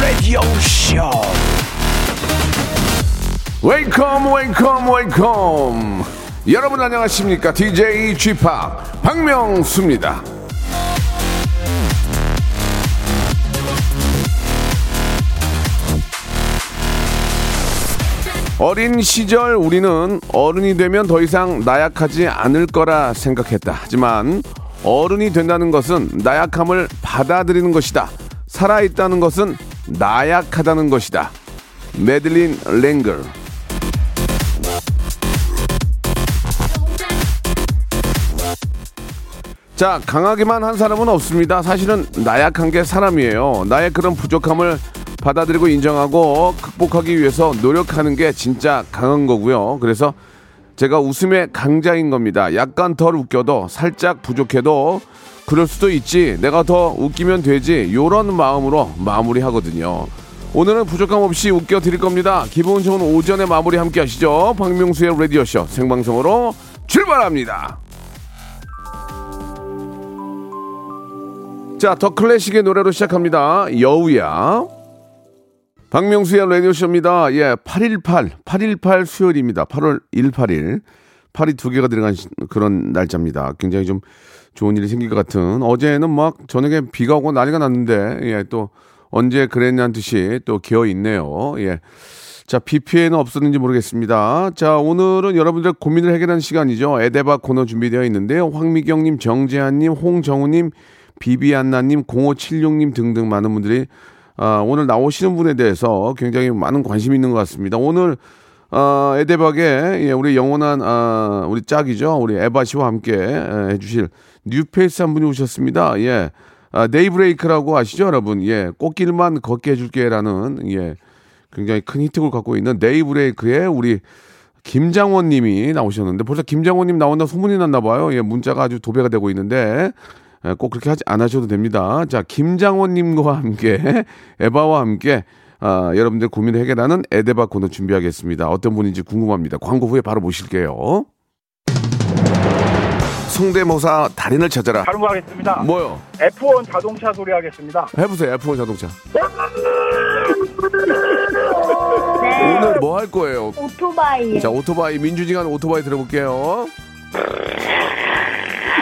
Radio Show. welcome welcome welcome 여러분 안녕하십니까 DJ G Park 박명수입니다 어린 시절 우리는 어른이 되면 더 이상 나약하지 않을 거라 생각했다. 하지만 어른이 된다는 것은 나약함을 받아들이는 것이다. 살아있다는 것은 나약하다는 것이다. 메들린 랭글. 자, 강하기만 한 사람은 없습니다. 사실은 나약한 게 사람이에요. 나의 그런 부족함을 받아들이고 인정하고 극복하기 위해서 노력하는 게 진짜 강한 거고요. 그래서 제가 웃음의 강자인 겁니다. 약간 덜 웃겨도 살짝 부족해도 그럴 수도 있지. 내가 더 웃기면 되지. 요런 마음으로 마무리하거든요. 오늘은 부족함 없이 웃겨 드릴 겁니다. 기분 좋은 오전에 마무리 함께 하시죠. 박명수의 라디오쇼 생방송으로 출발합니다. 자, 더 클래식의 노래로 시작합니다. 여우야. 박명수의 라디오쇼입니다. 예, 818, 818 수요일입니다. 8월 18일. 8이 두 개가 들어간 시- 그런 날짜입니다. 굉장히 좀 좋은 일이 생길 것 같은. 어제는 막 저녁에 비가 오고 난리가 났는데, 예, 또 언제 그랬냐는 듯이 또 기어 있네요. 예. 자, 비 피해는 없었는지 모르겠습니다. 자, 오늘은 여러분들 고민을 해결하는 시간이죠. 에데바 코너 준비되어 있는데요. 황미경님, 정재한님, 홍정우님, 비비안나님, 0576님 등등 많은 분들이 아, 오늘 나오시는 분에 대해서 굉장히 많은 관심이 있는 것 같습니다. 오늘 아, 에데박에 예, 우리 영원한 아, 우리 짝이죠. 우리 에바 씨와 함께 에, 해주실 뉴페이스 한 분이 오셨습니다. 예. 아, 데이브레이크라고 아시죠, 여러분? 예. 꽃길만 걷게 해줄게라는 예. 굉장히 큰 히트곡을 갖고 있는 데이브레이크의 우리 김장원 님이 나오셨는데 벌써 김장원 님 나온다 소문이 났나 봐요. 예, 문자가 아주 도배가 되고 있는데 예, 꼭 그렇게 하지 안 하셔도 됩니다. 자, 김장원 님과 함께 에바와 함께 아, 여러분들 고민을 해결하는 에데바 코너 준비하겠습니다. 어떤 분인지 궁금합니다. 광고 후에 바로 모실게요. 성대모사 달인을 찾아라. 다른 거 하겠습니다. 뭐요? F1 자동차 소리 하겠습니다. 해보세요. F1 자동차. 네. 오늘 뭐 할 거예요? 오토바이. 자, 오토바이 하는 오토바이 들어볼게요.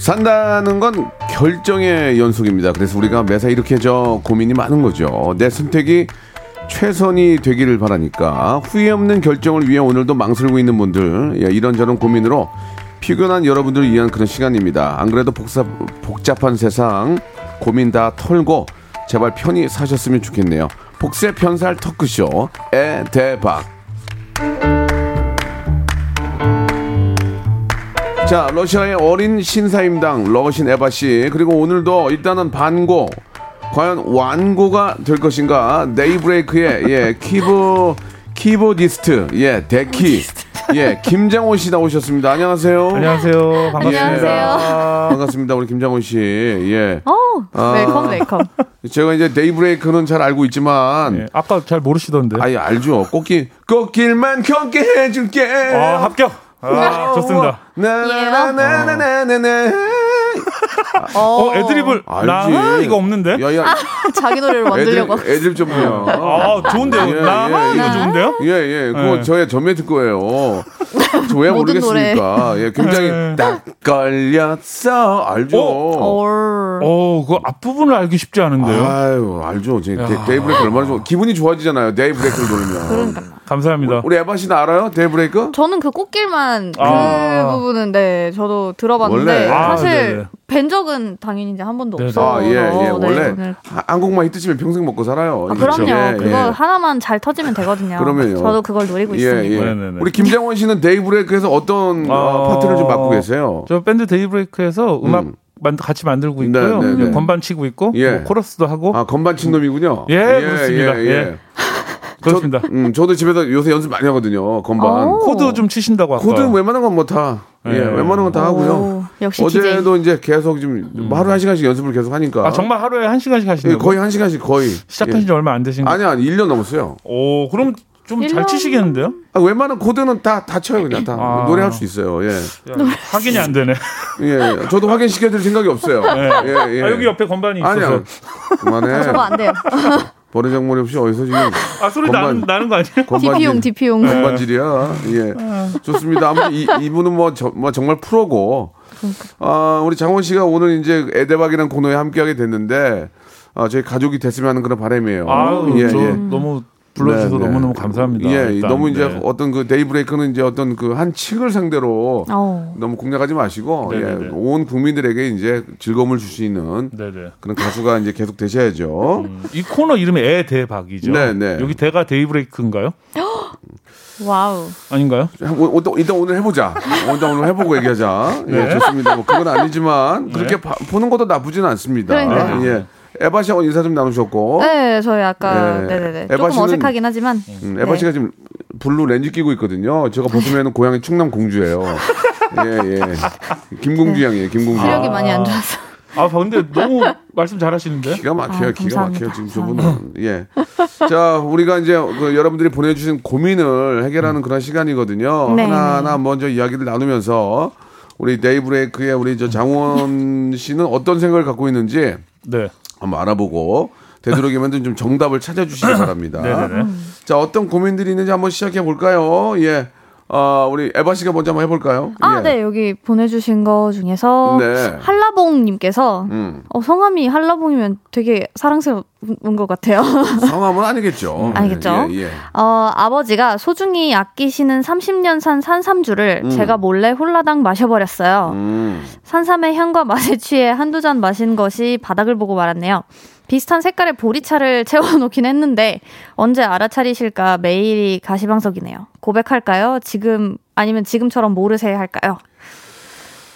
산다는 건 결정의 연속입니다. 그래서 우리가 매사 이렇게 저 고민이 많은 거죠. 내 선택이 최선이 되기를 바라니까 후회 없는 결정을 위해 오늘도 망설이고 있는 분들 예, 이런저런 고민으로 피곤한 여러분들을 위한 그런 시간입니다. 안 그래도 복잡, 복잡한 세상 고민 다 털고 제발 편히 사셨으면 좋겠네요. 복세 편살 토크쇼 에 대박. 자, 러시아의 어린 신사임당 러신 에바 씨 그리고 오늘도 일단은 반고 과연 완고가 될 것인가? 데이브레이크의 예 keybo- keyboardist 예 데키 예, 김장원 씨 나오셨습니다. 안녕하세요. 안녕하세요. 반갑습니다. 안녕하세요. 반갑습니다. 우리 김장원 씨. 예. 어, 아. welcome welcome. 제가 이제 데이브레이크는 잘 알고 있지만 예, 아까 잘 모르시던데. 아예 알죠. 꽃길 꽃길만 걷게 해줄게. 아, 합격. 아, 좋습니다. 나나나나나나나. 어, 애드립을 알지. 나 이거 없는데? 야야. 자기 노래를 만들려고. 애드립, 애드립 전문이야. 아, 좋은데요. 예, 나 예, 이거 예. 좋은데요? 예, 예. 그거 네. 저의 전매특허예요. 저왜 모든 모르겠습니까? 예, 굉장히 네. 딱 걸렸어. 알죠? 얼. 어, 그 앞부분을 알기 쉽지 않은데요. 아유, 알죠. 제 야. 데- 데이브레이크 얼마나 좋아. 기분이 좋아지잖아요. 데이브레이크를 돌리면. 그러니까. 감사합니다. 우리 에바 씨는 알아요? 데이브레이크? 저는 그 꽃길만 그 아. 부분은 네 저도 들어봤는데 원래. 아, 사실 네네. 뵌 적은 당연히 이제 한 번도 네네. 없어서 아, 예, 예. 네, 원래 오늘. 하- 한 곡만 히트치면 평생 먹고 살아요. 아, 그렇죠. 그럼요. 예, 그거 예. 하나만 잘 터지면 되거든요. 그러면요. 저도 그걸 노리고 예, 있습니다. 예. 네네네. 우리 김장원 씨는 데이브레이크에서 어떤 어, 아. 파트를 좀 맡고 계세요? 저 밴드 데이브레이크에서 음악 음. 만, 같이 만들고 네, 있고요. 네, 네. 예, 건반 치고 있고 예. 뭐 코러스도 하고 아, 건반 친 놈이군요. 예, 그렇습니다. 예. 그렇습니다. 저, 음, 저도 집에서 요새 연습 많이 하거든요. 건반. 오. 코드 좀 치신다고 아까. 코드 웬만한 건 뭐 다. 예, 예. 웬만한 건 다 하고요. 오, 역시 DJ. 어제도 이제 계속 지금 뭐 하루 한 시간씩 연습을 계속 하니까. 아 정말 하루에 한 시간씩 예, 하시는 거의 한 시간씩 거의. 시작하신 지 얼마 안 되신 예. 거? 아니, 아니, 1년 넘었어요. 오, 그럼 좀잘 일년- 치시겠는데요? 아, 웬만한 코드는 다, 다 쳐요, 그냥 다. 아. 노래할 수 있어요. 예. 야, 확인이 안 되네. 예. 저도 확인시켜드릴 생각이 없어요. 예, 예. 아, 여기 옆에 건반이 있어서. 아니야. 그만해. 저거 안 돼요. 버르장머리 없이 어디서 지금 아 소리 건반- 나는, 나는 거 아니에요? DP용 DP용. 건반질이야. 예. 좋습니다. 아무튼 이, 이분은 뭐, 저, 뭐 정말 프로고. 아, 우리 장원 씨가 오늘 이제 에데박이라는 코너에 함께하게 됐는데, 아, 저희 가족이 됐으면 하는 그런 바람이에요. 아유, 예, 저 예. 너무 불러주셔서 네, 네. 너무너무 감사합니다. 예, 일단. 너무 이제 네. 어떤 그 데이브레이크는 이제 어떤 그한 층을 상대로 어. 너무 공략하지 마시고, 예, 네네네. 온 국민들에게 이제 즐거움을 줄 수 있는 네네. 그런 가수가 이제 계속 되셔야죠. 음, 이 코너 이름이 에대박이죠. 네, 네. 여기 데가 데이브레이크인가요? Wow. 아닌가요? 오- 오- 일단 오늘 해보자. 일단 오늘 해보고 얘기하자. 예, 네. 좋습니다. 뭐 그건 아니지만 그렇게 봐- 보는 것도 나쁘지는 않습니다. 그러니까요. 예. 에바 씨하고 인사 좀 나누셨고, 네, 저희 아까 예. 네네네 에바 조금 씨는- 어색하긴 하지만 음, 에바 네. 씨가 지금 blue 렌즈 끼고 있거든요. 제가 보시면은 고향이 충남 공주예요. 예, 예. 김공주 양이에요. 김공주. 시력이 양. 많이 안 좋아서. 아, 근데 너무 말씀 잘하시는데? 기가 막혀요. 아, 기가 막혀요. 감사합니다. 지금 저분은. 예. 자, 우리가 이제 그 여러분들이 보내주신 고민을 해결하는 그런 시간이거든요. 네, 하나하나 먼저 이야기를 나누면서 우리 데이브레이크의 우리 저 장원 씨는 어떤 생각을 갖고 있는지 네. 한번 알아보고 되도록이면 좀 정답을 찾아주시기 바랍니다. 네네네. 자, 어떤 고민들이 있는지 한번 시작해 볼까요? 예. 어, 우리 에바 씨가 먼저 한번 해볼까요? 아, 예. 네 여기 보내주신 거 중에서 네. 한라봉님께서 음. 어, 성함이 한라봉이면 되게 사랑스러운 것 같아요. 성함은 아니겠죠. 아니겠죠? 예, 예. 어, 아버지가 소중히 아끼시는 30년 산 산삼주를 제가 몰래 홀라당 마셔버렸어요. 음. 산삼의 향과 맛에 취해 한두 잔 마신 것이 바닥을 보고 말았네요. 비슷한 색깔의 보리차를 채워놓긴 했는데 언제 알아차리실까 매일이 가시방석이네요. 고백할까요? 지금 아니면 지금처럼 모르세요 할까요?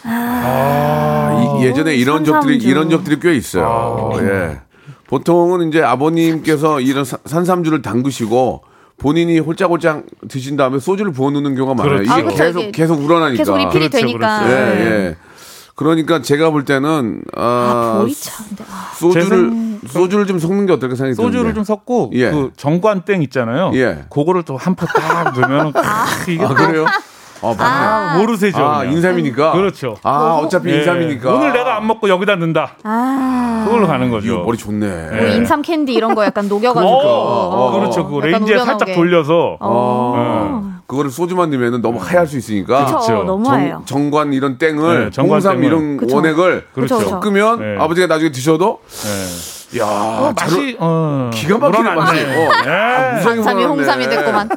아, 이- 예전에 이런 적들이. 이런 적들이 꽤 있어요. 예. 보통은 이제 아버님께서 이런 사- 산삼주를 담그시고 본인이 홀짝홀짝 드신 다음에 소주를 부어 놓는 경우가 많아요. 그렇죠. 이게 아, 계속 이게 계속 우러나니까. 계속 리필이 그렇죠, 되니까. 그렇죠. 예, 네. 예. 그러니까 제가 볼 때는 아, 아, 보리차. 아, 소주를 제 소주를 좀 섞는 게 어떨까 생각이 소주를 드는데. 좀 섞고 예. 그 정관땡 있잖아요. 예. 그거를 또 한 포 딱 넣으면 이게 아, 그래요? 아, 맞네. 아, 모르세죠. 아, 그냥. 인삼이니까. 그렇죠. 아, 어차피 예. 인삼이니까. 오늘 내가 안 먹고 여기다 넣는다. 아. 그걸로 가는 거죠. 이거 머리 좋네. 뭐 예. 인삼 캔디 이런 거 약간 녹여가지고. 어, 어. 그렇죠. 그 레인지에. 살짝 돌려서 어. 그거를 소주만 넣으면 너무 하얄 수 있으니까. 그렇죠. 너무 정, 해요. 정관 이런 땡을 네, 정관 홍삼 땡을. 이런 그쵸. 원액을 그쵸, 그쵸. 섞으면 네. 아버지가 나중에 드셔도 예. 야 어, 맛이 어, 기가 막히는 우러나네. 맛이에요. 어. 예. 무성이 삼이 우러나네. 홍삼이 됐구만.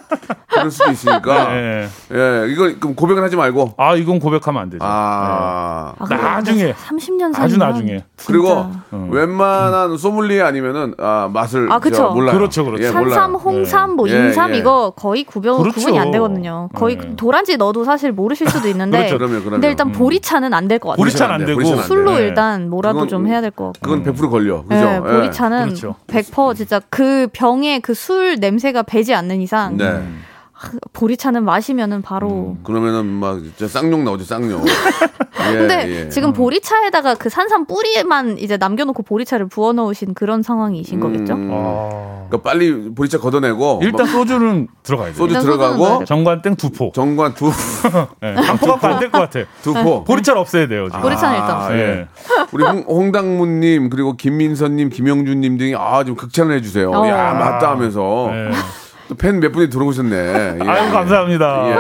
그럴 수도 있으니까. 예. 예, 이거 그럼 고백은 하지 말고. 아 이건 고백하면 안 되죠. 아. 아, 근데 나중에. 30년 산 아주 나중에. 그리고 음. 웬만한 소믈리에 아니면은 아, 맛을 아, 그쵸. 저 몰라요. 그렇죠, 그렇죠. 예, 산삼. 홍삼, 뭐 예, 인삼 예. 이거 거의 구별 그렇죠. 구분이 안 되거든요. 거의 네. 도란지 넣어도 사실 모르실 수도 있는데. 그렇죠, 그러면, 그러면. 근데 일단 보리차는 안 될 것 같아요. 보리차는 안 돼, 되고. 술로 네. 일단 뭐라도 그건- 좀 해야 될 것 같고. 그건 100% 걸려. 그죠? 네, 예. 보리차는 그렇죠. 100% 진짜 그 병에 그 술 냄새가 배지 않는 이상 네. 보리차는 마시면은 바로. 그러면은 막 진짜 쌍욕 나오죠, 쌍욕. 예, 근데 예. 지금 보리차에다가 그 산삼 뿌리만 이제 남겨놓고 보리차를 부어 넣으신 그런 상황이신 거겠죠? 음, 아. 그러니까 빨리 보리차 걷어내고 일단 막 소주는 들어가야 돼요. 소주 들어가고 돼. 정관땡 두 포. 정관 두 네, 한포 갖고 안될 것 같아. 두 포. 보리차를 없애야 돼요. 지금. 보리차는 일단 아, 없어요. 예. 우리 홍, 홍당무님 그리고 김민선님, 김영준님 등이 아 좀 극찬을 해주세요. 어. 야 맞다 하면서 네. 팬 몇 분이 들어오셨네. 예. 아유 감사합니다. 예.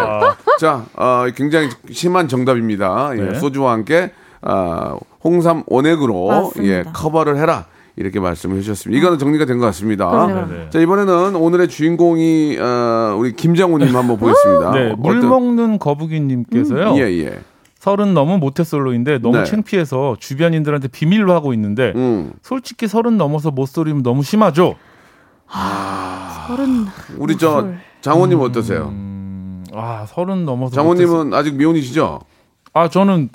자, 어, 굉장히 심한 정답입니다. 예, 네. 소주와 함께 어, 홍삼 원액으로 맞습니다. 예, 커버를 해라. 이렇게 말씀을 해주셨습니다. 이거는 정리가 된 것 같습니다. 그러네요. 네. 자, 이번에는 오늘의 주인공이 어, 우리 김장호님 한번 보겠습니다. 네, 물 어떤- 먹는 거북이님께서요. 예, 예. 서른 넘은 모태솔로인데 너무 네. 창피해서 주변인들한테 비밀로 하고 있는데 음. 솔직히 서른 넘어서 못 소리면 너무 심하죠. 서른. 우리 저 무술. 장호님 어떠세요? 음, 아 서른 넘어서 장호님은 아직 미혼이시죠? 아 저는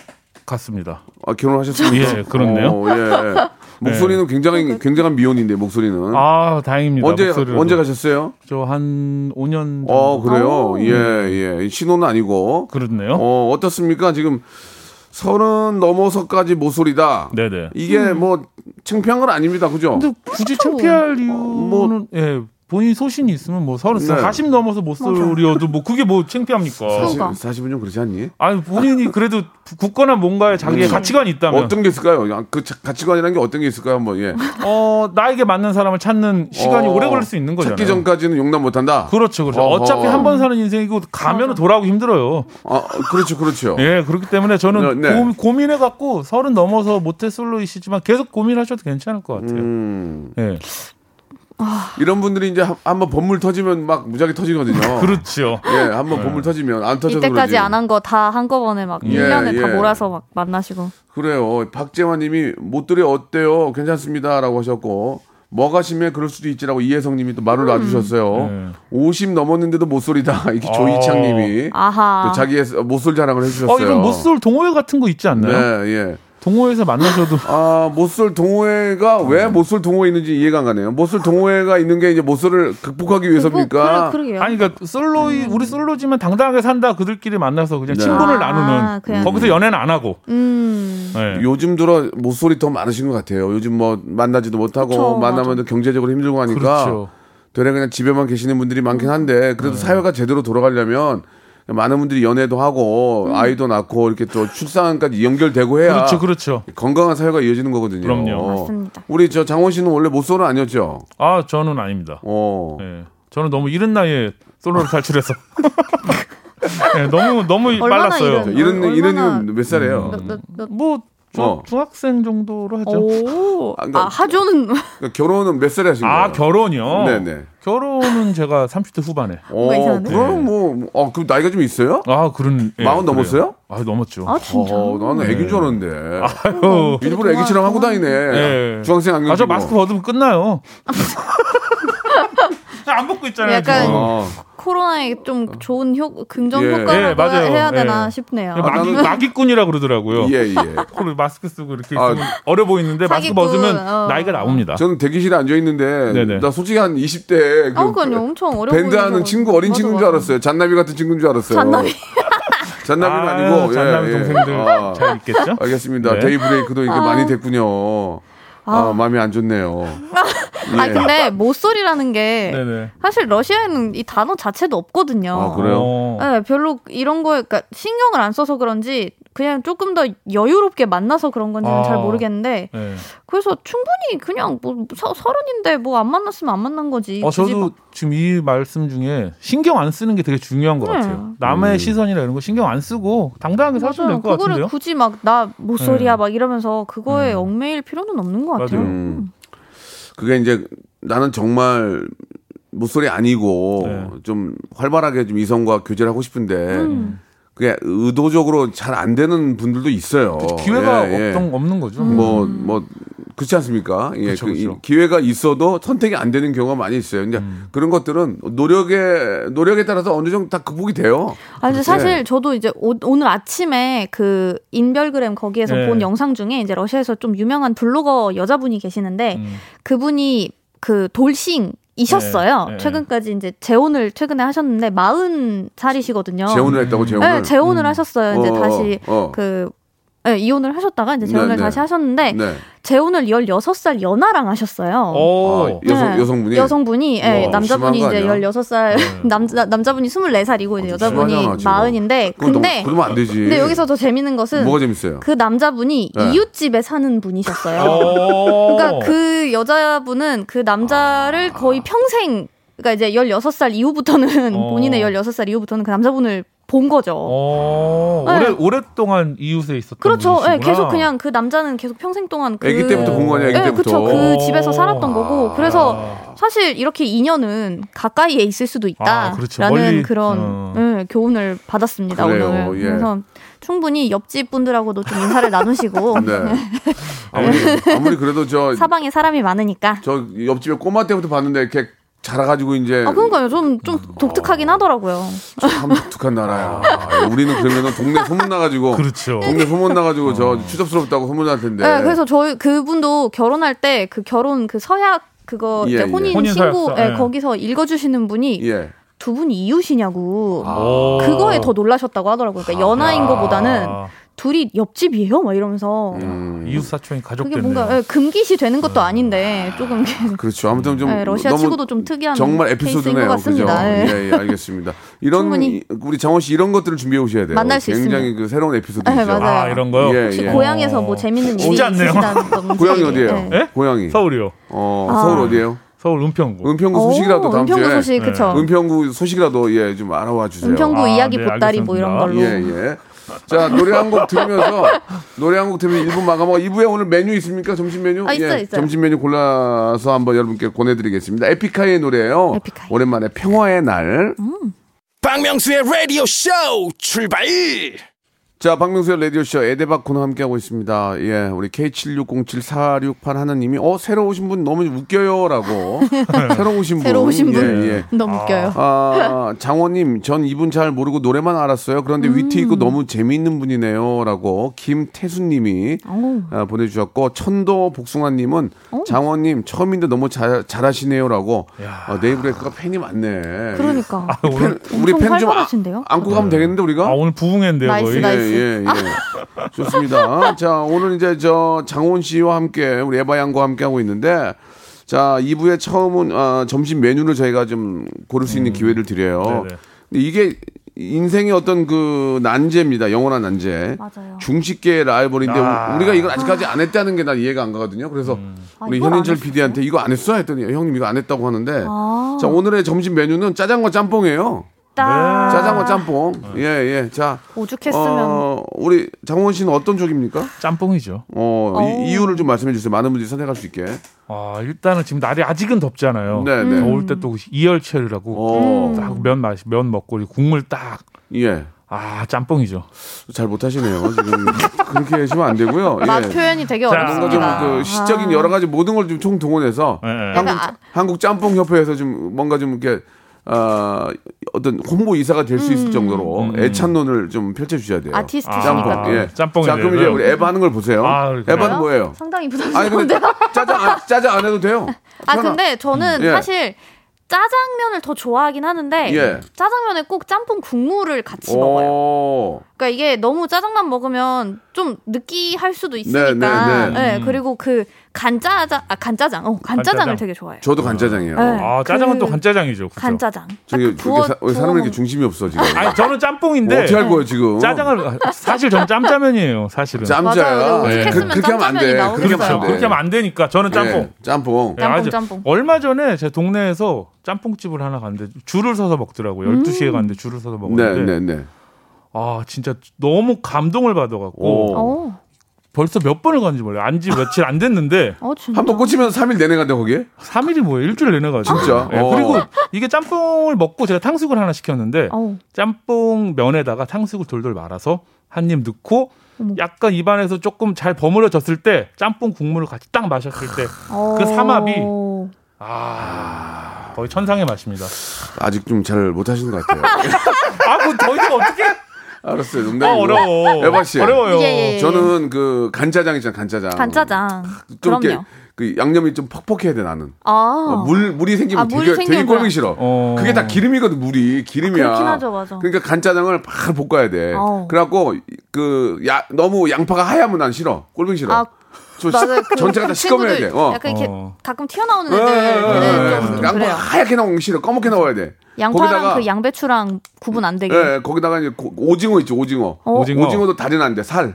같습니다. 아, 결혼하셨습니까? 예, 그렇네요. 어, 예. 목소리는 굉장히 굉장한 미혼인데 목소리는 아 다행입니다. 언제 목소리라도. 언제 가셨어요? 저 한 5년 정도 어 그래요. 오. 예 예. 신혼은 아니고. 그렇네요. 어 어떻습니까? 지금 서른 넘어서까지 모쏠이다. 네네. 이게 뭐 창피한 건 아닙니다. 그죠? 근데 굳이 창피할 이유는 뭐- 예 본인 소신이 있으면 뭐 서른 네. 40 넘어서 못 소리여도 뭐 그게 뭐 창피합니까? 사실은 좀 그렇지 않니? 아니 본인이 그래도 굳건한 뭔가에 자기의 그렇죠. 가치관이 있다면 어떤 게 있을까요? 야, 그 자- 가치관이라는 게 어떤 게 있을까요? 한번 예. 어 나에게 맞는 사람을 찾는 시간이 어, 오래 걸릴 수 있는 거잖아요. 찾기 전까지는 용납 못한다. 그렇죠, 그렇죠. 어허. 어차피 한 번 사는 인생이고 가면은 돌아오기 힘들어요. 아 그렇죠, 그렇죠. 예, 그렇기 때문에 저는 네, 네. 고, 민해 갖고 서른 넘어서 모태 솔로이시지만 계속 고민하셔도 괜찮을 것 같아요. 음, 예, 이런 분들이 이제 한- 한번 법물 터지면 막 무지하게 터지거든요. 그렇죠. 예, 한번 법물 터지면 안 터져도 이때까지. 안 한 거 다 한꺼번에 막 예, 1년에 다 예. 몰아서 막 만나시고. 그래요. 박재환 님이 못들이 어때요? 괜찮습니다라고 하셨고 뭐가 심해 그럴 수도 있지라고 이혜성 님이 또 말을 놔주셨어요. 네. 50 넘었는데도 못소리다. 이게 조이창 님이 아하. 또 자기의 못솔 자랑을 해주셨어요. 어, 이런 못솔 동호회 같은 거 있지 않나요? 네, 예. 동호회에서 만나셔도 아, 못솔 동호회가 왜 못솔 동호회 있는지 이해가 안 가네요. 못솔 동호회가 있는 게 이제 못솔을 극복하기 위해서입니까? 그러, 그러게요. 아니 그러니까 솔로이 우리 솔로지만 당당하게 산다 그들끼리 만나서 그냥 네. 친분을 아, 나누는 그냥- 거기서 연애는 안 하고 음. 네. 요즘 들어 못솔이 더 많으신 것 같아요. 요즘 뭐 만나지도 못하고 그쵸, 만나면 또 경제적으로 힘들고 하니까 그렇죠. 되레 그냥 집에만 계시는 분들이 많긴 한데 네. 그래도 사회가 제대로 돌아가려면 많은 분들이 연애도 하고 아이도 낳고 이렇게 또 출산까지 연결되고 해야 그렇죠, 그렇죠. 건강한 사회가 이어지는 거거든요. 그럼요. 맞습니다. 우리 저 장원 씨는 원래 못솔은 아니었죠? 아 저는 아닙니다. 어. 네. 저는 너무 이른 나이에 솔로를 탈출해서 네, 너무 너무 얼마나 빨랐어요. 이른- 이런이면 몇 살이에요? 몇, 몇, 몇. 뭐 중, 어. 중학생 정도로 하죠. 오. 아, 그러니까- 아, 하조는. 그러니까 결혼은 몇 살에 하신 거예요? 아 결혼이요? 네네. 결혼은 제가 30대 후반에. 뭔가 어? 그럼 뭐, 어, 그럼 나이가 좀 있어요? 아 그런. 예, 마흔. 넘었어요? 아 넘었죠. 아, 진짜. 어, 나는 애기인 줄 알았는데. 아유. 일부러 애기처럼 하고 다니네. 예. 중학생 안경 아 저. 마스크 벗으면 끝나요. 안 벗고 있잖아요. 약간- 지금. 어. 코로나에 좀 좋은 효, 긍정 예. 효과라고 예, 맞아요. 해야 되나 예. 싶네요. 마기, 나는- 마기 꾼이라 그러더라고요. 예, 예. 코를 마스크 쓰고 이렇게 아, 어려 보이는데 마스크 사기꾼, 벗으면 어. 나이가 나옵니다. 저는 대기실에 앉아 있는데 네네. 나 솔직히 한 20대 아, 그러니까 엄청 어려 밴드 하는. 친구 어린 맞아, 친구인 줄. 알았어요. 잔나비 같은 친구인 줄 알았어요. 잔나비. 잔나비는 아유, 아니고 잔나비 예, 예. 동생들 아, 잘 있겠죠? 알겠습니다. 네. 데이브레이크도 이게 많이 됐군요. 아, 마음이 안 좋네요. 아 예. 근데 모쏠이라는 게 네네. 사실 러시아에는 이 단어 자체도 없거든요. 아, 그래요? 어. 네, 별로 이런 거에 그러니까 신경을 안 써서 그런지 그냥 조금 더 여유롭게 만나서 그런 건지는 아. 잘 모르겠는데 네. 그래서 충분히 그냥 뭐 서, 서른인데 뭐 안 만났으면 안 만난 거지. 어, 굳이 저도 막- 지금 이 말씀 중에 신경 안 쓰는 게 되게 중요한 것 네. 같아요. 남의 음. 시선이나 이런 거 신경 안 쓰고 당당하게 사시면 맞아요. 될것 그거를 같은데요. 굳이 막 나 모쏠이야 네. 막 이러면서 그거에 음. 얽매일 필요는 없는 것 같아요. 맞아요. 음. 그게 이제 나는 정말 못소리 아니고 네. 좀 활발하게 좀 이성과 교제를 하고 싶은데 음. 그게 의도적으로 잘 안 되는 분들도 있어요. 기회가 예, 예. 없던, 없는 거죠. 뭐, 뭐, 그렇지 않습니까? 예, 그쵸, 그 이- 그쵸. 기회가 있어도 선택이 안 되는 경우가 많이 있어요. 근데 음. 그런 것들은 노력에, 노력에 따라서 어느 정도 다 극복이 돼요. 아, 근데 예. 사실 저도 이제 오, 오늘 아침에 그 인별그램 거기에서 네. 본 영상 중에 이제 러시아에서 좀 유명한 블로거 여자분이 계시는데 음. 그분이 그 돌싱 이셨어요. 네, 네. 최근까지 이제 재혼을 최근에 하셨는데 40살이시거든요. 재혼을 했다고 재혼을. 네, 재혼을 하셨어요. 이제 어, 다시 어. 그 네, 이혼을 하셨다가 이제 재혼을 네, 네. 다시 하셨는데 네. 재혼을 16살 연하랑 하셨어요. 오. 아, 여성 네. 여성분이 여성분이 예, 와, 남자분이 이제 아니야? 16살 네. 남자 남자분이 24살이고 이제 어, 여자분이 심하잖아, 지금. 40인데 그건 근데 너무, 그러면 안 되지. 근데 여기서 더 재밌는 것은 뭐가 재밌어요? 그 남자분이 네. 이웃집에 사는 분이셨어요. 오. 그러니까 그 여자분은 그 남자를 거의 평생 그러니까 이제 16살 이후부터는 어. 본인의 16살 이후부터는 그 남자분을 본 거죠. 어, 네. 오래 오랫동안 이웃에 있었던 그렇죠. 예, 분이시구나. 계속 그냥 그 남자는 계속 평생 동안 그 아기 때부터 본거 아니야? 아기 예, 때부터. 그쵸. 그 집에서 오. 살았던 거고. 그래서 아. 사실 이렇게 인연은 가까이에 있을 수도 있다라는 아, 그렇죠. 멀리, 그런 어. 예, 교훈을 받았습니다 그래요, 오늘. 예. 그래서 충분히 옆집 분들하고도 좀 인사를 나누시고 네. 아무리 아무리 그래도 저 사방에 사람이 많으니까. 저 옆집에 꼬마 때부터 봤는데 이렇게 자라가지고 이제 아 그러니까요. 좀 좀 독특하긴 하더라고요. 참 독특한 나라야. 우리는 그러면은 동네 소문 나가지고 그렇죠. 동네 소문 나가지고 저 추접스럽다고 소문 날 텐데. 네, 그래서 저희 그분도 결혼할 때 그 결혼 그 서약 그거 예, 이제 예. 혼인 혼인 신고 서약서, 예, 예. 거기서 읽어주시는 분이 예. 두 분이 이웃이냐고 오. 그거에 더 놀라셨다고 하더라고요. 그러니까 연하인 거보다는 아, 둘이 옆집이에요, 막 이러면서 음, 이웃 사촌이 가족 그게 됐네요. 뭔가 예, 금기시 되는 것도 아닌데 조금 그렇죠. 아무튼 좀 예, 러시아 치고도 좀 특이한 정말 에피소드네요. 것 그죠? 같습니다. 예. 예, 예, 알겠습니다. 이런 충분히. 우리 장원 씨 이런 것들을 준비해 오셔야 돼요. 만날 수 굉장히 있습니다. 그 새로운 에피소드죠. 네, 맞아요. 아 이런 거요? 예, 혹시 예. 고향에서 뭐 재밌는 일이 오지 않네요. 있으시다든지 고향이 어디예요? 예. 예? 고향이 서울이요. 어, 아. 서울 어디예요? 서울 은평구. 은평구 소식이라도 오, 다음 은평구 주에 소식 그쵸. 은평구 소식이라도 예 좀 알아와 주세요. 은평구 아, 이야기 네, 보따리 뭐 이런 걸로. 알겠습니다. 예, 예. 자, 노래 한 곡 들으면서, 노래 한 곡 들으면 1부 마감하고, 2부에 오늘 메뉴 있습니까? 점심 메뉴? 아, 있어요, 예, 있어요. 점심 메뉴 골라서 한번 여러분께 보내드리겠습니다. 에픽하이의 노래예요 에픽하이. 오랜만에 평화의 날. 박명수의 라디오 쇼 출발 자, 박명수의 라디오쇼 에대박 코너 함께하고 있습니다. 예, 우리 K76074681 하나님이, 어, 새로 오신 분 너무 웃겨요. 라고. 새로 오신 분. 새로 오신 분 예, 예. 너무 웃겨요. 아, 장원님, 전 이분 잘 모르고 노래만 알았어요. 그런데 위트 음. 있고 너무 재미있는 분이네요. 라고 김태수님이 오. 아, 보내주셨고, 천도 복숭아님은 장원님, 처음인데 너무 잘, 잘하시네요. 라고 아, 데이브레이크가 팬이 많네. 그러니까. 아, 오늘 팬, 우리 엄청 팬층 활발하신데요? 안고 가면 되겠는데, 우리가? 아 오늘 부흥회인데요 nice, 거의. nice. 예, 예, 예. 좋습니다. 자, 오늘 이제 저 장원 씨와 함께 우리 에바 양과 함께 하고 있는데 자, 2부의 처음은 아, 점심 메뉴를 저희가 좀 고를 수 있는 기회를 드려요. 음. 네네. 근데 이게 인생의 어떤 그 난제입니다. 영원한 난제. 맞아요. 중식계의 라이벌인데 아. 우리가 이걸 아직까지 안 했다는 게 난 이해가 안 가거든요. 그래서 아, 우리 이걸 현인철? PD한테 이거 안 했어 했더니 형님 이거 안 했다고 하는데 아. 자 오늘의 점심 메뉴는 짜장과 짬뽕이에요. 딱 짜장과 짬뽕. 예 예. 자 오죽했으면 어, 우리 장원 씨는 어떤 쪽입니까? 짬뽕이죠. 어, 어. 이, 이유를 좀 말씀해 주세요. 많은 분들이 선택할 수 있게. 아 일단은 지금 날이 아직은 덥잖아요. 네, 네. 더울 때 또 이열치열이라고 어, 딱면 맛이 면 먹고 국물 딱. 예. 아 짬뽕이죠. 잘 못하시네요. 지금 그렇게 하시면 안 되고요. 예. 맛 표현이 되게 자, 뭔가 어렵습니다. 좀그 시적인 아. 여러 가지 모든 걸 좀 총 동원해서 예, 예. 한국 약간 한국 짬뽕 협회에서 좀 뭔가 좀 이렇게 어, 어떤 홍보 이사가 될 수 있을 정도로 음. 애찬론을 좀 펼쳐 주셔야 돼요. 아티스트시니까 짬뽕. 또. 예. 짬뽕이 자, 그럼 이제 우리 에바 하는 걸 보세요. 아? 에바는 뭐예요? 상당히 부담스러운데요. 근데 짜장 안, 짜장 안 해도 돼요. 아 근데 저는 예. 사실 짜장면을 더 좋아하긴 하는데 예. 짜장면에 꼭 짬뽕 국물을 같이 먹어요. 오. 그러니까 이게 너무 짜장만 먹으면 좀 느끼할 수도 있으니까. 네, 네, 네, 그리고 그 간짜장, 아 간짜장, 어 간짜장을 간짜장. 되게 좋아해요. 저도 간짜장이에요. 네. 아 짜장은 그 또 간짜장이죠. 그쵸? 간짜장. 저기 딱 부어- 사, 부어 이렇게 중심이 없어 지금. 아니 저는 짬뽕인데 뭐 어떻게 할 거예요 지금? 짜장을 사실 저는 짬짜면이에요. 사실은. 짬짜야. 예. 오죽했으면 그, 렇게 하면 안 돼. 그렇게 하면. 안 그렇죠. 돼. 그렇게 하면 안 되니까 저는 짬뽕. 예, 짬뽕. 예, 짬뽕, 아주- 짬뽕. 얼마 전에 제 동네에서 짬뽕집을 하나 갔는데 줄을 서서 먹더라고요. 12 시에 갔는데 줄을 서서 네, 먹었는데 네, 네. 아 진짜 너무 감동을 받아갖고 오. 어, 벌써 몇 번을 갔는지 몰라요. 안지 며칠 안 됐는데 어 진짜. 한번 꽂히면 3일 내내 간다 거기에? 3일이 뭐예요? 일주일 내내 가죠. 진짜? 예, 어. 그리고 이게 짬뽕을 먹고 제가 탕수육을 하나 시켰는데 어우. 짬뽕 면에다가 탕수육을 돌돌 말아서 한 입 넣고. 약간 입안에서 조금 잘 버무려졌을 때 짬뽕 국물을 같이 딱 마셨을 때 어. 그 삼합이 아, 거의 천상의 맛입니다. 아직 좀 잘 못하시는 것 같아요. 아, 뭐더 이상 어떻게? 알았어요. 아, 농담이고. 어려워. 에바 씨. 어려워요. 예, 예, 예. 저는 그 간짜장 있잖아요. 간짜장. 간짜장. 좀 이렇게 그럼요. 그 양념이 좀 퍽퍽해야 돼 나는. 아. 어, 물 물이 생기면 아, 물이 되게 생기면 되게 꼴보기 싫어. 어. 그게 다 기름이거든 물이 기름이야. 그렇긴 하죠, 맞아. 그러니까 간짜장을 팍 볶아야 돼. 어. 그래갖고 그 야, 너무 양파가 하얗면 난 싫어. 꼴보기 싫어. 아, 저 맞아요. 그 전체가 다 시꺼매야 돼. 어. 약간 이렇게 어. 가끔 튀어나오는 애들은 예. 좀, 좀 양파. 하얗게 나오는 거 싫어. 검게 나와야 돼. 양파랑 그 양배추랑 구분 안 되게. 예, 거기다가 이제 고- 오징어 있죠, 오징어. 어? 오징어. 오징어도 다리는 안 돼, 살.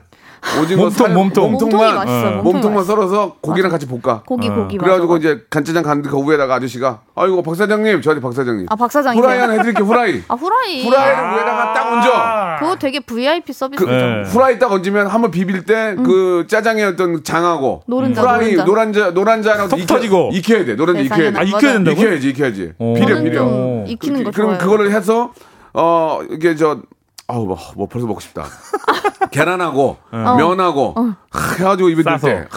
오징어 몸통, 살, 몸통. 몸통만, 맛있어. 어. 몸통이 몸통만 맛있어. 썰어서 고기랑 같이 볶아. 고기 고기 그래가지고 맞아. 이제 간짜장 갔는데 그 위에다가 아저씨가 아이고 박 사장님 저한테 박 사장님 아, 박 사장님. 후라이 하나 해드릴게 후라이 아 후라이. 후라이를 위에다가 딱 얹어 그거 되게 VIP 서비스죠. 그 네. 후라이 딱 얹으면 한번 비빌 때그 짜장의 어떤 장하고 노른자, 후라이 노른자. 노란자 노란자랑 톡 터지고. 익혀야 돼 노란자 익혀야 돼. 아, 익혀야. 된다고? 익혀야지 익혀야지 오. 비려 비려 좀 익히는 거 그럼 좋아해요. 그거를 해서 어 이게 저 아우 뭐, 뭐 벌써 먹고 싶다 계란하고 면하고 하, 해가지고 입에 싸서. 넣을 때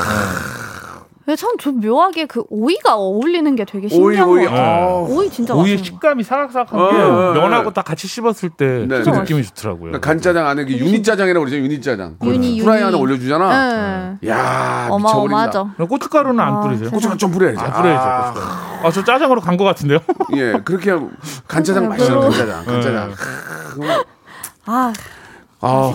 네, 참좀 묘하게 그 오이가 어울리는 게 되게 오이 신기한 오이 것 같아요. 아. 오이 진짜 오이의 맛있는 거. 식감이 사각사각한 어, 게 어, 어, 면하고 어. 딱 같이 씹었을 때 네, 그 네. 느낌이 좋더라고요. 그러니까 간짜장 안에 그 유니짜장이라고 그러죠 유니짜장 그걸 유니, 후라이 유니. 하나 올려주잖아 네. 야 미쳐버린다 어마어마하죠. 고춧가루는 안 아, 뿌리세요? 고추가 좀 뿌려야지 아, 뿌려야죠. 아, 고춧가루. 아, 저 짜장으로 간 것 같은데요? 예 그렇게 하면 간짜장 맛있어 별로. 간짜장 간짜장 아, 아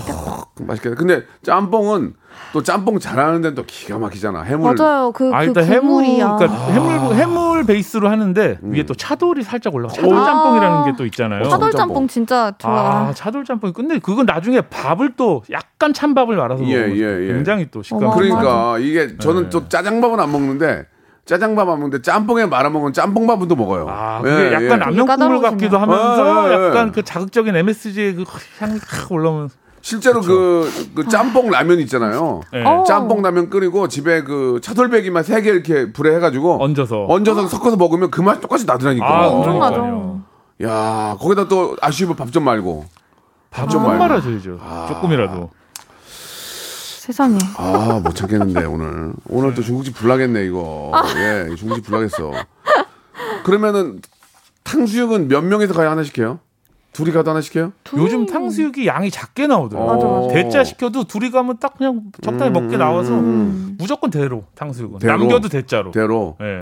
맛있겠다 근데 짬뽕은 또 짬뽕 잘하는 데는 또 기가 막히잖아 해물 맞아요. 그, 아, 그 일단 해물, 국물이야. 그러니까 해물, 해물 베이스로 하는데 음. 위에 또 차돌이 살짝 올라가. 차돌 짬뽕이라는 게 또 있잖아요. 차돌 짬뽕. 진짜 좋아. 아, 차돌 짬뽕. 근데 그건 나중에 밥을 또 약간 찬 밥을 말아서 예, 먹으면 예, 예. 굉장히 또 식감. 그러니까 이게 저는 네. 또 짜장밥은 안 먹는데 짜장밥 안 먹는데 짬뽕에 말아 먹은 짬뽕밥은 또 먹어요. 아, 예, 그게 약간 예. 라면 국물. 같기도 하면서 아, 예, 예. 약간 그 자극적인 MSG의 그 향이 확 올라오면 실제로 그, 그 짬뽕 라면 있잖아요. 예. 어. 짬뽕 라면 끓이고 집에 그 차돌배기만 세 개 이렇게 불에 해가지고 얹어서. 얹어서 섞어서 먹으면 그 맛 똑같이 나더라니까. 아, 엄청 그러니까요. 나죠. 야 거기다 또 아쉬우면 밥 좀 말고. 밥 좀. 말아줘야죠. 조금이라도. 세상에. 아 못 참겠는데 오늘 오늘 또 중국집 불나겠네 이거. 아. 예 중국집 불나겠어. 그러면은 탕수육은 몇 명에서 가야 하나 시켜요? 둘이 가도 하나 시켜요? 요즘 탕수육이 양이 작게 나오더라고요. 맞아. 대짜 시켜도 둘이 가면 딱 그냥 적당히 먹게 나와서 무조건 대로 탕수육은 음. 대로? 남겨도 대짜로. 대로. 예.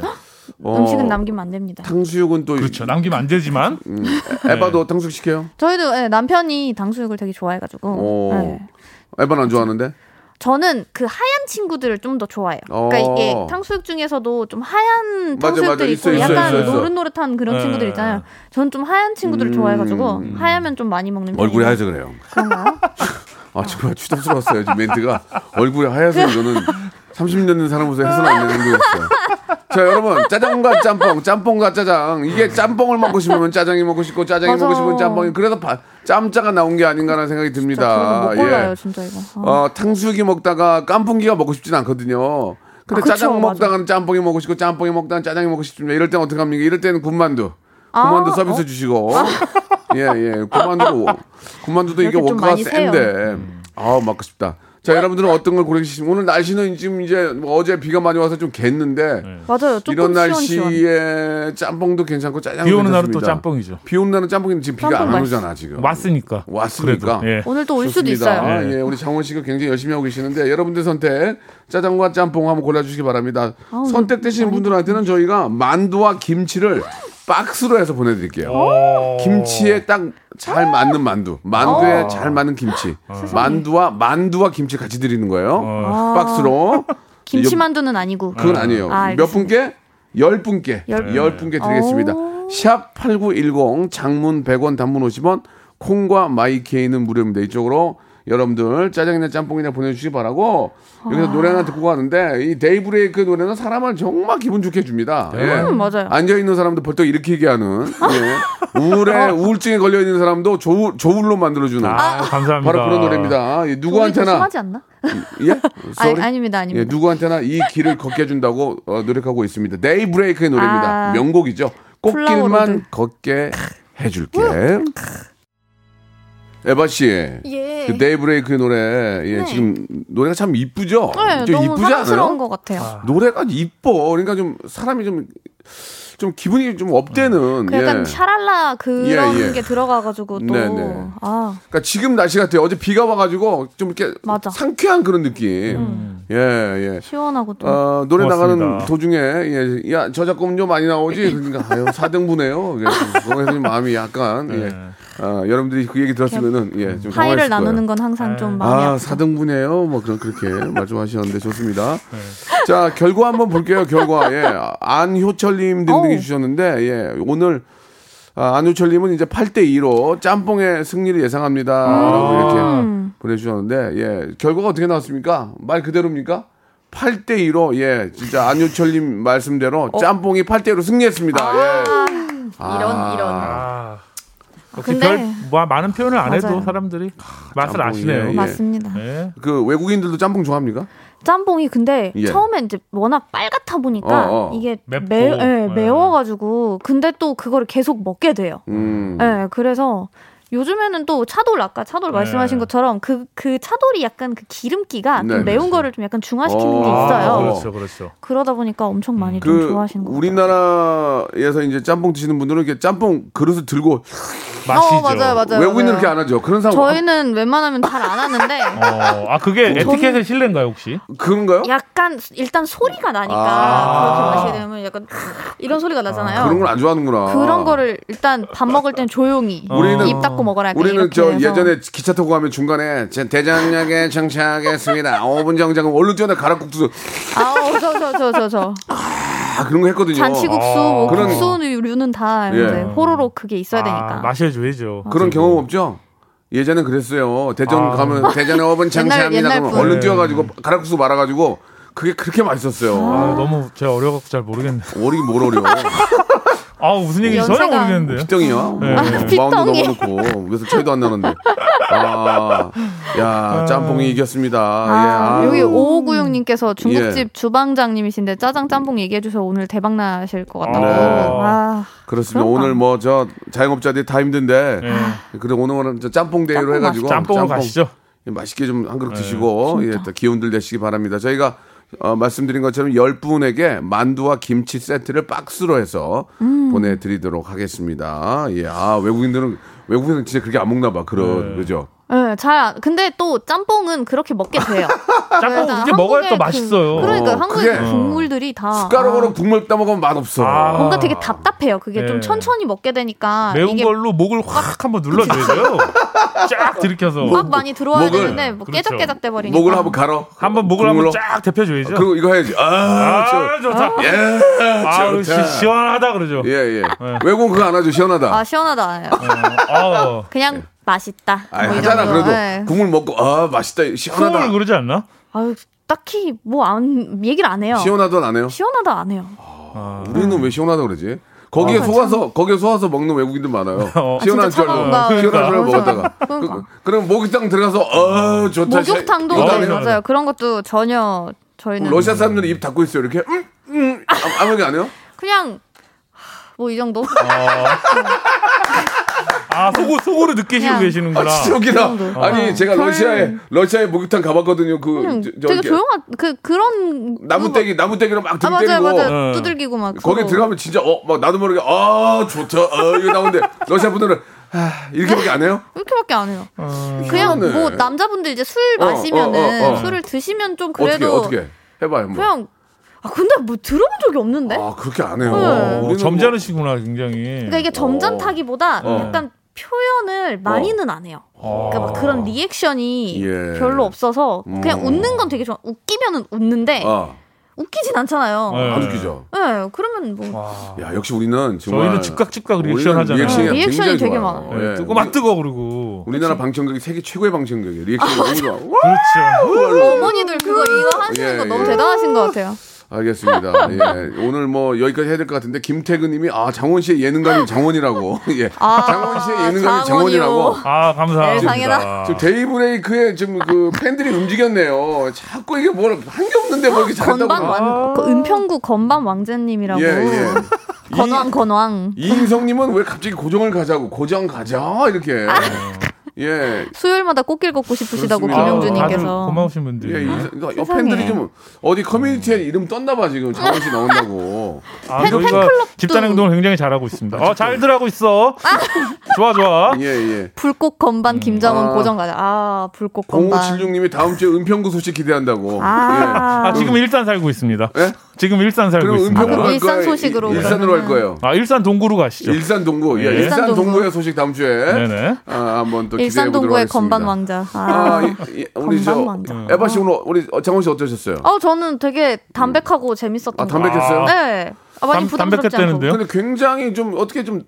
어, 음식은 남기면 안 됩니다. 탕수육은 또 그렇죠. 남기면 안 되지만 음, 에바도 탕수육 시켜요? 저희도 예, 남편이 당수육을 되게 좋아해가지고. 오. 예. 에바는 안 좋아하는데? 저는 그 하얀 친구들을 좀 더 좋아해요. 어. 그러니까 이게 탕수육 중에서도 좀 하얀 맞아, 탕수육들이 맞아. 있어, 있고 있어, 약간 있어, 있어. 노릇노릇한 그런 네. 친구들 있잖아요. 저는 좀 하얀 친구들을 음. 좋아해가지고 하얗면 좀 많이 먹는 편이에요. 얼굴이 하얘서 그래요. 그런가요? 아 정말 추잡스러웠어요. 지금 멘트가 얼굴이 하얘서 이거는 30년 된 사람으로서 해서는 안 되는 거였어요. 자 여러분 짜장과 짬뽕, 짬뽕과 짜장 이게 짬뽕을 먹고 싶으면 짜장이 먹고 싶고 짜장이 맞아. 먹고 싶으면 짬뽕이 그래서 바- 짬짜가 나온 게 아닌가라는 생각이 듭니다. 못 골라요, 진짜 이거. 아. 어, 탕수육이 먹다가 깐풍기가 먹고 싶진 않거든요. 근데 아, 그쵸, 짜장. 먹다가는 짬뽕이 먹고 싶고 짬뽕이 먹다가는 짜장이 먹고 싶습니다. 이럴 때는 어떻게 합니까? 이럴 때는 군만두. 아, 군만두 서비스 어? 주시고. 예, 예. 군만두. 군만두도 이게 원가가. 센데. 아우, 먹고 싶다. 자, 여러분들은 어떤 걸 고르시면 오늘 날씨는 지금 이제 뭐 어제 비가 많이 와서 좀 겠는데 맞아요. 조금 이런 시원시원. 날씨에 짬뽕도 괜찮고 짜장도 비 오는 날은 또. 짬뽕이죠. 비 오는 날은 짬뽕이 지금 비가 짬뽕 안 맛있어. 오잖아, 지금. 왔으니까. 왔으니까. 그래도, 예. 오늘 또 올 수도 좋습니다. 있어요. 네. 예, 우리 장원 씨가 굉장히 열심히 하고 계시는데 여러분들 선택 짜장과 짬뽕 한번 골라주시기 바랍니다. 선택되신 분들한테는 저희가 만두와 김치를 박스로 해서 보내드릴게요. 어. 김치에 딱 잘 맞는 만두, 만두에 잘 맞는 김치, 만두와 만두와 김치 같이 드리는 거예요. 어. 박스로. 김치만두는 아니고. 그건 아니에요. 아, 몇. 분께? 열 분께. 열- 열 분께 드리겠습니다. 오. 샵8910 장문 100원 단문 50원 콩과 마이케이는 무료입니다. 이쪽으로 여러분들 짜장이나 짬뽕이나 보내주시기 바라고 여기서 노래 하나 듣고 가는데 이 데이브레이크 노래는 사람을 정말 기분 좋게 해줍니다. 예. 음, 맞아요. 앉아 있는 사람도 벌떡 일으키게 하는 예. 우울에 우울증에 걸려 있는 사람도 조울, 조울로 만들어주는 아, 감사합니다. 바로 그런 노래입니다. 예, 누구한테나 심하지 않나? 예? 아니, Sorry? 아 닙니다, 예, 아닙니다. 누구한테나 이 길을 걷게 해준다고 어, 노력하고 있습니다. 데이브레이크의 노래입니다. 아. 명곡이죠. 꽃길만 Flower Road. 걷게 해줄게. 에바 씨, 예. 그 데이브레이크의 노래, 예, 네. 지금 노래가 참 이쁘죠? 네, 좀 너무 이쁘지 않아요? 것 같아요. 노래가 이뻐. 그러니까 좀 사람이 좀 좀 기분이 좀 업되는. 그 약간 예. 샤랄라 그런 예, 예. 게 들어가가지고 또 네, 네. 아, 그러니까 지금 날씨 같아요. 어제 비가 와가지고 좀 이렇게 맞아. 상쾌한 그런 느낌. 예, 예. 시원하고 또 어, 노래 고맙습니다. 나가는 도중에 예, 야 저작권 좀 많이 나오지 그러니까 아유 4등분해요. 그래서 좀 마음이 약간 예. 네. 아, 여러분들이 그 얘기 들었으면은 예, 좀 파이를 당황했을 거예요. 나누는 건 항상 좀 마음이 아, 아프고. 4등분이에요. 뭐 그런 그렇게 말씀하셨는데 좋습니다. 네. 자, 결과 한번 볼게요. 결과. 예. 안효철 님 등등 이 어우. 주셨는데 예. 오늘 아, 안효철님은 이제 8대 2로 짬뽕의 승리를 예상합니다라고 이렇게 음. 보내주셨는데 예. 결과가 어떻게 나왔습니까? 말 그대로입니까? 8대 2로 예 진짜 안효철님 말씀대로 짬뽕이 8대 2로 승리했습니다. 예. 아, 이런 이런. 아. 역시 근데- 별 뭐, 많은 표현을 안 해도 맞아요. 사람들이 맛을 짬뽕이, 아시네요. 예. 맞습니다. 예. 그 외국인들도 짬뽕 좋아합니까? 짬뽕이 근데 예. 처음엔 이제 워낙 빨갛다 보니까 어, 어. 이게 맵고. 매, 예, 네. 매워가지고 근데 또 그거를 계속 먹게 돼요. 음. 예, 그래서 요즘에는 또 차돌 아까 차돌 네. 말씀하신 것처럼 그그 차돌이 약간 그 기름기가 네, 좀 매운 네. 거를 좀 약간 중화시키는 어. 게 있어요. 아, 그렇죠, 그렇죠. 그러다 보니까 엄청 많이 좀그 좋아하시는 것 같아요. 우리나라에서 이제 짬뽕 드시는 분들은 이렇게 짬뽕 그릇을 들고 맛이죠. 어, 맞아요, 맞아요. 외국인은. 그렇게 안 하죠. 그런 상황 저희는 웬만하면 잘 안 하는데 어, 아 그게 에티켓의 실례인가요 혹시? 그런가요? 약간 일단 소리가 나니까 아. 그렇게 마시게 되면 약간 이런 소리가 나잖아요. 그런 걸 안 좋아하는구나. 그런 거를 일단 밥 먹을 땐 조용히 우리는- 입 닫고 먹어라. 약간 우리는 저 해서. 예전에 기차 타고 가면 중간에 제 대장역에 정차하겠습니다. 5분 정장은 얼른 전에 가락국수 아우 저저 저 저 저 아 그런 거 했거든요. 잔치국수 뭐 그런- 국수류는 다 예. 이제 호로록 그게 있어야 되니까. 아, 마셔줘야죠. 그런 경험 없죠? 예전엔 그랬어요. 대전 아. 가면 대전에 5분 정차합니다. 옛날 그러면 분. 얼른 뛰어가지고 가락국수 말아가지고 그게 그렇게 맛있었어요. 아, 너무 제가 어려갖고 잘 모르겠네. 어리기 뭘 어려. 아 무슨 얘기인지 전혀 연세가- 모르겠는데요. 피덩이야? 네. 아, 마운드 피덩이. 넘어놓고 그래서 차이도 안 나는데. 아, 야 짬뽕이 이겼습니다. 아, 예, 여기 아유. 5596님께서 중국집 예. 주방장님이신데 짜장 짬뽕 얘기해 주셔서 오늘 대박 나실 것 같다고. 네. 아, 그렇습니다. 그런가? 오늘 뭐 저 자영업자들이 다 힘든데 예. 그래 오늘은 저 짬뽕 대회로 짬뽕 해가지고 짬뽕으로 짬뽕 가시죠. 맛있게 좀 한 그릇 드시고 예, 또 기운들 내시기 바랍니다. 저희가 어, 말씀드린 것처럼 10분에게 만두와 김치 세트를 박스로 해서 음. 보내드리도록 하겠습니다. 예, 아, 외국인들은 외국인은 진짜 그렇게 안 먹나 봐. 그런 네. 그죠? 네, 잘 안- 근데 또 짬뽕은 그렇게 먹게 돼요. 짬뽕 그렇게 먹어야 또 맛있어요. 그, 그러니까 어, 한국의 그게- 그 국물들이 다 숟가락으로 아, 국물 따 먹으면 맛없어. 아. 뭔가 되게 답답해요. 그게 좀 네. 천천히 먹게 되니까 매운 이게 걸로 목을 확 한번 눌러줘야 돼요. 쫙 들이켜서 막 많이 들어와야 목을- 되는데 뭐 그렇죠. 깨작깨작 돼 버리니까. 목을 한번 갈어. 한번 목을 국물로. 한번 쫙 데펴줘야죠. 그리고 이거 해야지. 아, 아, 저, 좋다. 예, 아, 좋다. 시, 시원하다 그러죠. 예, 예. 외국은 그거 안 하죠. 시원하다. 아 시원하다. 아, 그냥 맛있다. 아, 뭐이 하잖아. 그래도 네. 국물 먹고 아 맛있다. 시원하다. 풍을 그러지 않나? 아유 딱히 뭐 안 얘기를 안 해요. 시원하다 안 해요? 시원하다 안 해요. 아, 우리는 왜 시원하다 그러지? 거기에 아, 속아서 거기에 속아서 먹는 외국인들 많아요. 어. 시원한 아, 줄 알고 차가운가? 시원한 줄 알고 그러니까. 먹었다가 그러니까. 그, 그럼 목욕탕 들어가서 어 좋다. 목욕탕도 어, 안 해요? 맞아요. 그런 것도 전혀 저희는 러시아 사람들은 입 닫고 있어요. 이렇게 음, 음, 아무- 아무 얘기 안 해요? 그냥 뭐 이 정도. 아 속으, 속으로 느끼시고 계시는구나. 아, 진짜 웃기다. 아니 어. 제가 별- 러시아에 러시아에 목욕탕 가봤거든요. 그 저, 저 되게 조용한 그 그런 나무떼기 나무떼기로 막아등 맞아요 때리고 맞아요 어. 두들기고 막 거기 서로. 들어가면 진짜 어 막 나도 모르게 아 좋다 어 이거 나오는데 러시아 분들은 아, 이렇게밖에 안 해요? 이렇게밖에 안 해요. 어, 그냥 희한하네. 뭐 남자분들 이제 술 어, 마시면은 어, 어, 어. 술을 드시면 좀 어떻게 그래도 어떻게 해봐요 한번. 그냥 아 근데 뭐 들어본 적이 없는데. 아 그렇게 안 해요. 네. 어, 우리는 점잖으시구나 굉장히. 그러니까 이게 점잖다기보다 어. 약간 표현을 많이는 안 해요. 어. 그러니까 막 그런 리액션이 예. 별로 없어서 그냥 음. 웃는 건 되게 좋아. 웃기면은 웃는데 뭐, 어, 웃기진 않잖아요. 네. 안 웃기죠. 네, 그러면 뭐 와. 야 역시 우리는 정말 저희는 즉각 즉각 리액션 하잖아요. 리액션이, 어, 리액션이 되게 좋아요. 많아요. 예. 뜨거 막 뜨거 그러고. 우리나라 방청객이 세계 최고의 방청객이에요. 리액션이 너무 좋아. 와! 그렇죠. 어머니들 그거 이거 하시는 예, 거 너무 예. 대단하신 것 같아요. 알겠습니다. 예. 오늘 뭐 여기까지 해야 될 것 같은데 김태근님이 아 장원 씨의 예능감이 장원이라고. 예. 아, 장원 씨의 예능감이 장원이요. 장원이라고. 아 감사합니다. 세상에나. 지금 데이브레이크에 지금 그 팬들이 움직였네요. 자꾸 이게 뭘 한 게 없는데 뭐 이렇게 잘한다고. 건반 왕, 그 은평구 건반 왕자님이라고. 예, 예. 건왕 건왕. 이인성님은 왜 갑자기 고정을 가자고 고정 가자 이렇게. 예. 수요일마다 꽃길 걷고 싶으시다고 김영준님께서. 고마우신 분들이. 예, 이, 이거 세상에. 팬들이 좀 어디 커뮤니티에 이름 떴나 봐 지금 장원 씨 나온다고. 아, 저희가 집단 행동을 굉장히 잘하고 있습니다. 어, 잘들 하고 있어. 좋아, 좋아. 예, 예. 불꽃 건반 김정은 아. 고정 가자. 아 불꽃 건반. 0576님이 다음 주에 은평구 소식 기대한다고. 아. 아, 지금 일산 살고 있습니다. 예? 지금 일산 살고 그럼 있습니다. 갈 일산 거예요? 소식으로 일- 일산으로 그러면은. 갈 거예요. 아, 일산 동구로 가시죠. 일산 동구. 예, 예. 일산 일산 동구. 동구의 소식 다음 주에 네네. 아, 한번 또 기대해 일산 보도록 동구의 하겠습니다. 건반 왕자. 아, 아. 이, 이, 우리 저 건반 왕자. 에바 씨 오늘 우리 장원 씨 어떠셨어요? 어 저는 되게 담백하고 재밌었던 아, 것 같아요. 담백했어요? 네. 아, 많이 담- 부담스럽지 않고. 담백했다는데요? 근데 굉장히 좀 어떻게 좀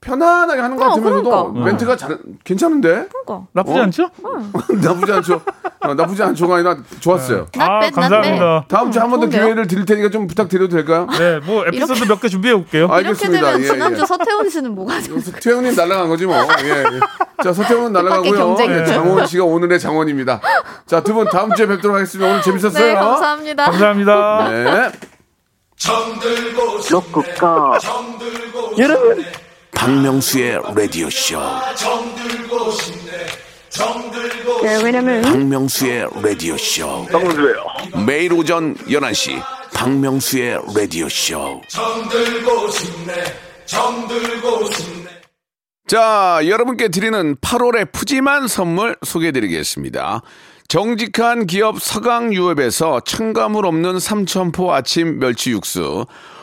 편안하게 하는 것 어, 같으면서도 그러니까. 멘트가 잘 괜찮은데 그러니까. 나쁘지 어? 않죠? 나쁘지 않죠. 어, 나쁘지 않죠가 아니라 좋았어요. Not 아, bad, 감사합니다. 다음 주에 한 번 더? 기회를 드릴 테니까 좀 부탁드려도 될까요? 네, 뭐 에피소드 몇 개 준비해 올게요. 아, 이렇게 알겠습니다. 되면 예, 지난주 예. 서태훈 씨는 뭐가 죠 태훈님 날아간 거지 뭐. 예, 예. 자, 서태훈은 날아가고요. 경쟁이죠. 예, 장원 씨가 오늘의 장원입니다. 자, 두 분 다음 주에 뵙도록 하겠습니다. 오늘 재밌었어요. 네, 감사합니다. 감사합니다. 네. 로쿠가 여러분 박명수의 라디오 쇼. 네, 왜냐면 박명수의 라디오 쇼. 박문수예요. 매일 오전 11시 박명수의 라디오 쇼. 자, 여러분께 드리는 8월의 푸짐한 선물 소개해 드리겠습니다. 정직한 기업 서강유업에서 첨가물 없는 삼천포 아침 멸치 육수,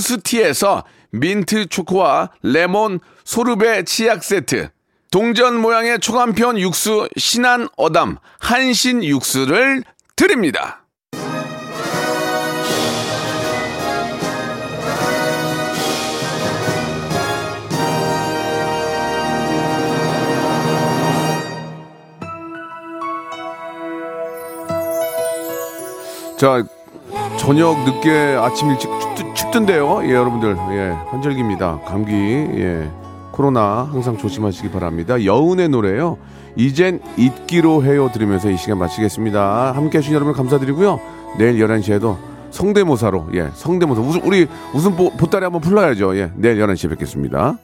투스티에서 민트 초코와 레몬 소르베 치약 세트, 동전 모양의 초간편 육수 신한 어담 한신 육수를 드립니다. 자, 저녁 늦게 아침 일찍 춥, 춥던데요. 예, 여러분들. 예, 환절기입니다. 감기, 예. 코로나 항상 조심하시기 바랍니다. 여운의 노래요. 이젠 잊기로 해요 들으면서 이 시간 마치겠습니다. 함께 해주신 여러분 감사드리고요. 내일 11시에도 성대모사로, 예, 성대모사. 우리 웃음 보, 보따리 한번 풀러야죠. 예, 내일 11시에 뵙겠습니다.